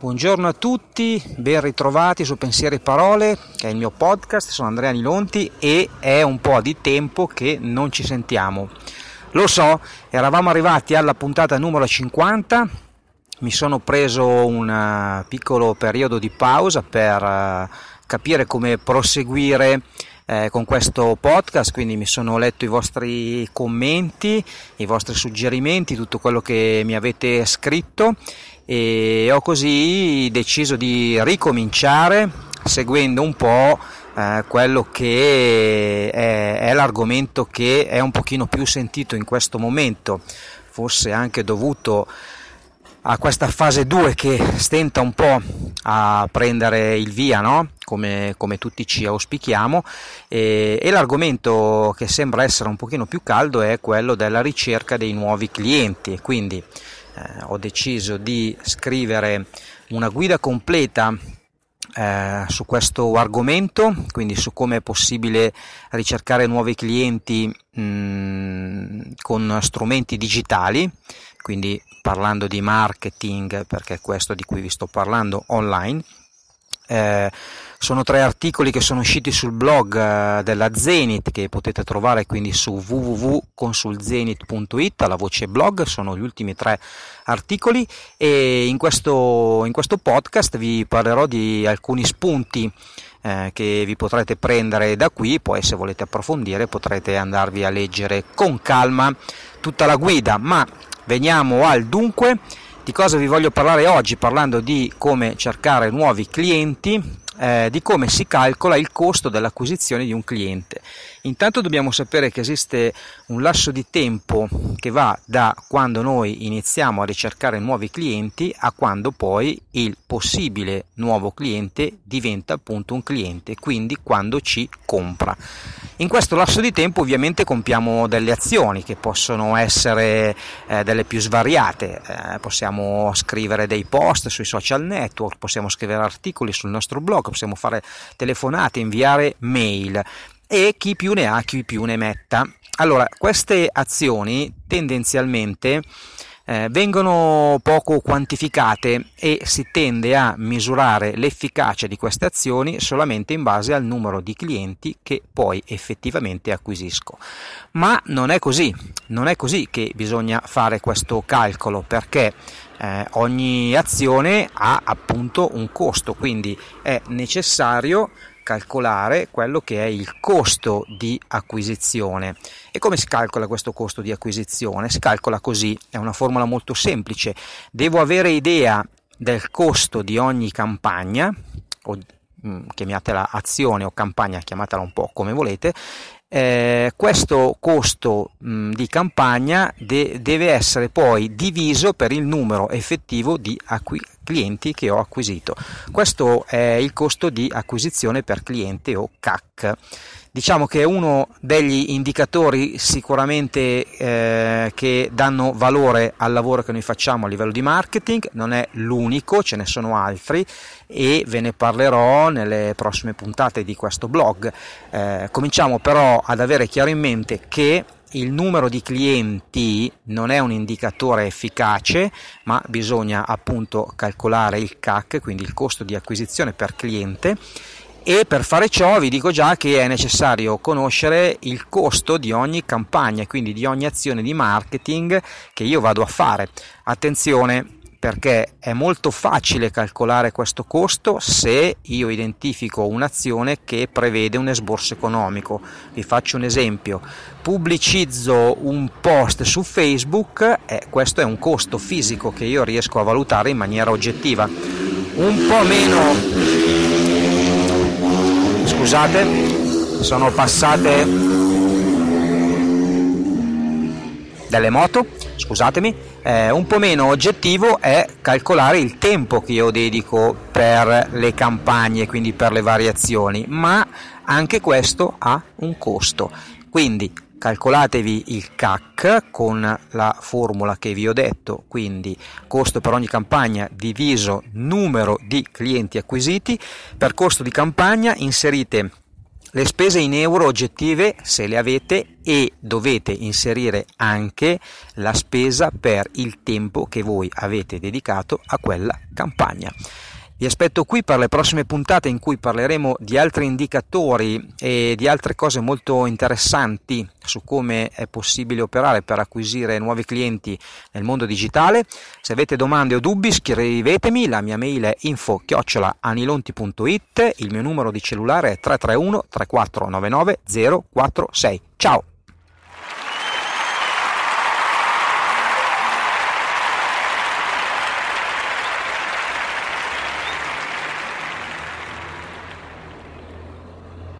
Buongiorno a tutti, ben ritrovati su Pensieri e Parole, che è il mio podcast, sono Andrea Nilonti e è un po' di tempo che non ci sentiamo. Lo so, eravamo arrivati alla puntata numero 50, mi sono preso un eh, piccolo periodo di pausa per eh, capire come proseguire eh, con questo podcast, quindi mi sono letto i vostri commenti, i vostri suggerimenti, tutto quello che mi avete scritto e ho così deciso di ricominciare seguendo un po' eh, quello che è, è l'argomento che è un pochino più sentito in questo momento, forse anche dovuto a questa fase 2 che stenta un po' a prendere il via, no? come, come, tutti ci auspichiamo, e, e, l'argomento che sembra essere un pochino più caldo è quello della ricerca dei nuovi clienti. Quindi eh, ho deciso di scrivere una guida completa eh, su questo argomento, quindi su come è possibile ricercare nuovi clienti mh, mm, con strumenti digitali, quindi parlando di marketing, perché è questo di cui vi sto parlando online. Eh, sono tre articoli che sono usciti sul blog eh, della Zenit che potete trovare quindi su www.consulzenit.it alla voce blog, sono gli ultimi tre articoli. E in questo, in questo podcast vi parlerò di alcuni spunti eh, che vi potrete prendere da qui, poi se volete approfondire potrete andarvi a leggere con calma tutta la guida, ma veniamo al dunque. Di cosa vi voglio parlare oggi? Parlando di come cercare nuovi clienti eh, di come si calcola il costo dell'acquisizione di un cliente. Intanto dobbiamo sapere che esiste un lasso di tempo che va da quando noi iniziamo a ricercare nuovi clienti a quando poi il possibile nuovo cliente diventa appunto un cliente, quindi quando ci compra. In questo lasso di tempo ovviamente compiamo delle azioni che possono essere eh, delle più svariate, eh, possiamo scrivere dei post sui social network, possiamo scrivere articoli sul nostro blog, possiamo fare telefonate, inviare mail e chi più ne ha, chi più ne metta. Allora, queste azioni tendenzialmente eh, vengono poco quantificate e si tende a misurare l'efficacia di queste azioni solamente in base al numero di clienti che poi effettivamente acquisisco. Ma non è così, non è così che bisogna fare questo calcolo perché eh, ogni azione ha appunto un costo, quindi è necessario calcolare quello che è il costo di acquisizione. E come si calcola questo costo di acquisizione? Si calcola così, è una formula molto semplice. Devo avere idea del costo di ogni campagna, o mm, chiamatela azione o campagna, chiamatela un po' come volete, eh, questo costo mh, di campagna de- deve essere poi diviso per il numero effettivo di acqui- clienti che ho acquisito. Questo è il costo di acquisizione per cliente o CAC diciamo che è uno degli indicatori sicuramente eh, che danno valore al lavoro che noi facciamo a livello di marketing, non è l'unico, ce ne sono altri e ve ne parlerò nelle prossime puntate di questo blog. Eh, cominciamo però ad avere chiaro in mente che il numero di clienti non è un indicatore efficace, ma bisogna appunto calcolare il CAC, quindi il costo di acquisizione per cliente e per fare ciò vi dico già che è necessario conoscere il costo di ogni campagna, quindi di ogni azione di marketing che io vado a fare. Attenzione perché è molto facile calcolare questo costo se io identifico un'azione che prevede un esborso economico. Vi faccio un esempio, pubblicizzo un post su Facebook e questo è un costo fisico che io riesco a valutare in maniera oggettiva. Un po' meno scusate, sono passate delle moto, scusatemi, eh, un po' meno oggettivo è calcolare il tempo che io dedico per le campagne, quindi per le variazioni, ma anche questo ha un costo. Quindi calcolatevi il CAC con la formula che vi ho detto, quindi costo per ogni campagna diviso numero di clienti acquisiti, per costo di campagna inserite le spese in euro oggettive se le avete e dovete inserire anche la spesa per il tempo che voi avete dedicato a quella campagna. Vi aspetto qui per le prossime puntate in cui parleremo di altri indicatori e di altre cose molto interessanti su come è possibile operare per acquisire nuovi clienti nel mondo digitale. Se avete domande o dubbi scrivetemi, la mia mail è info-anilonti.it, il mio numero di cellulare è 331 3499 046. Ciao!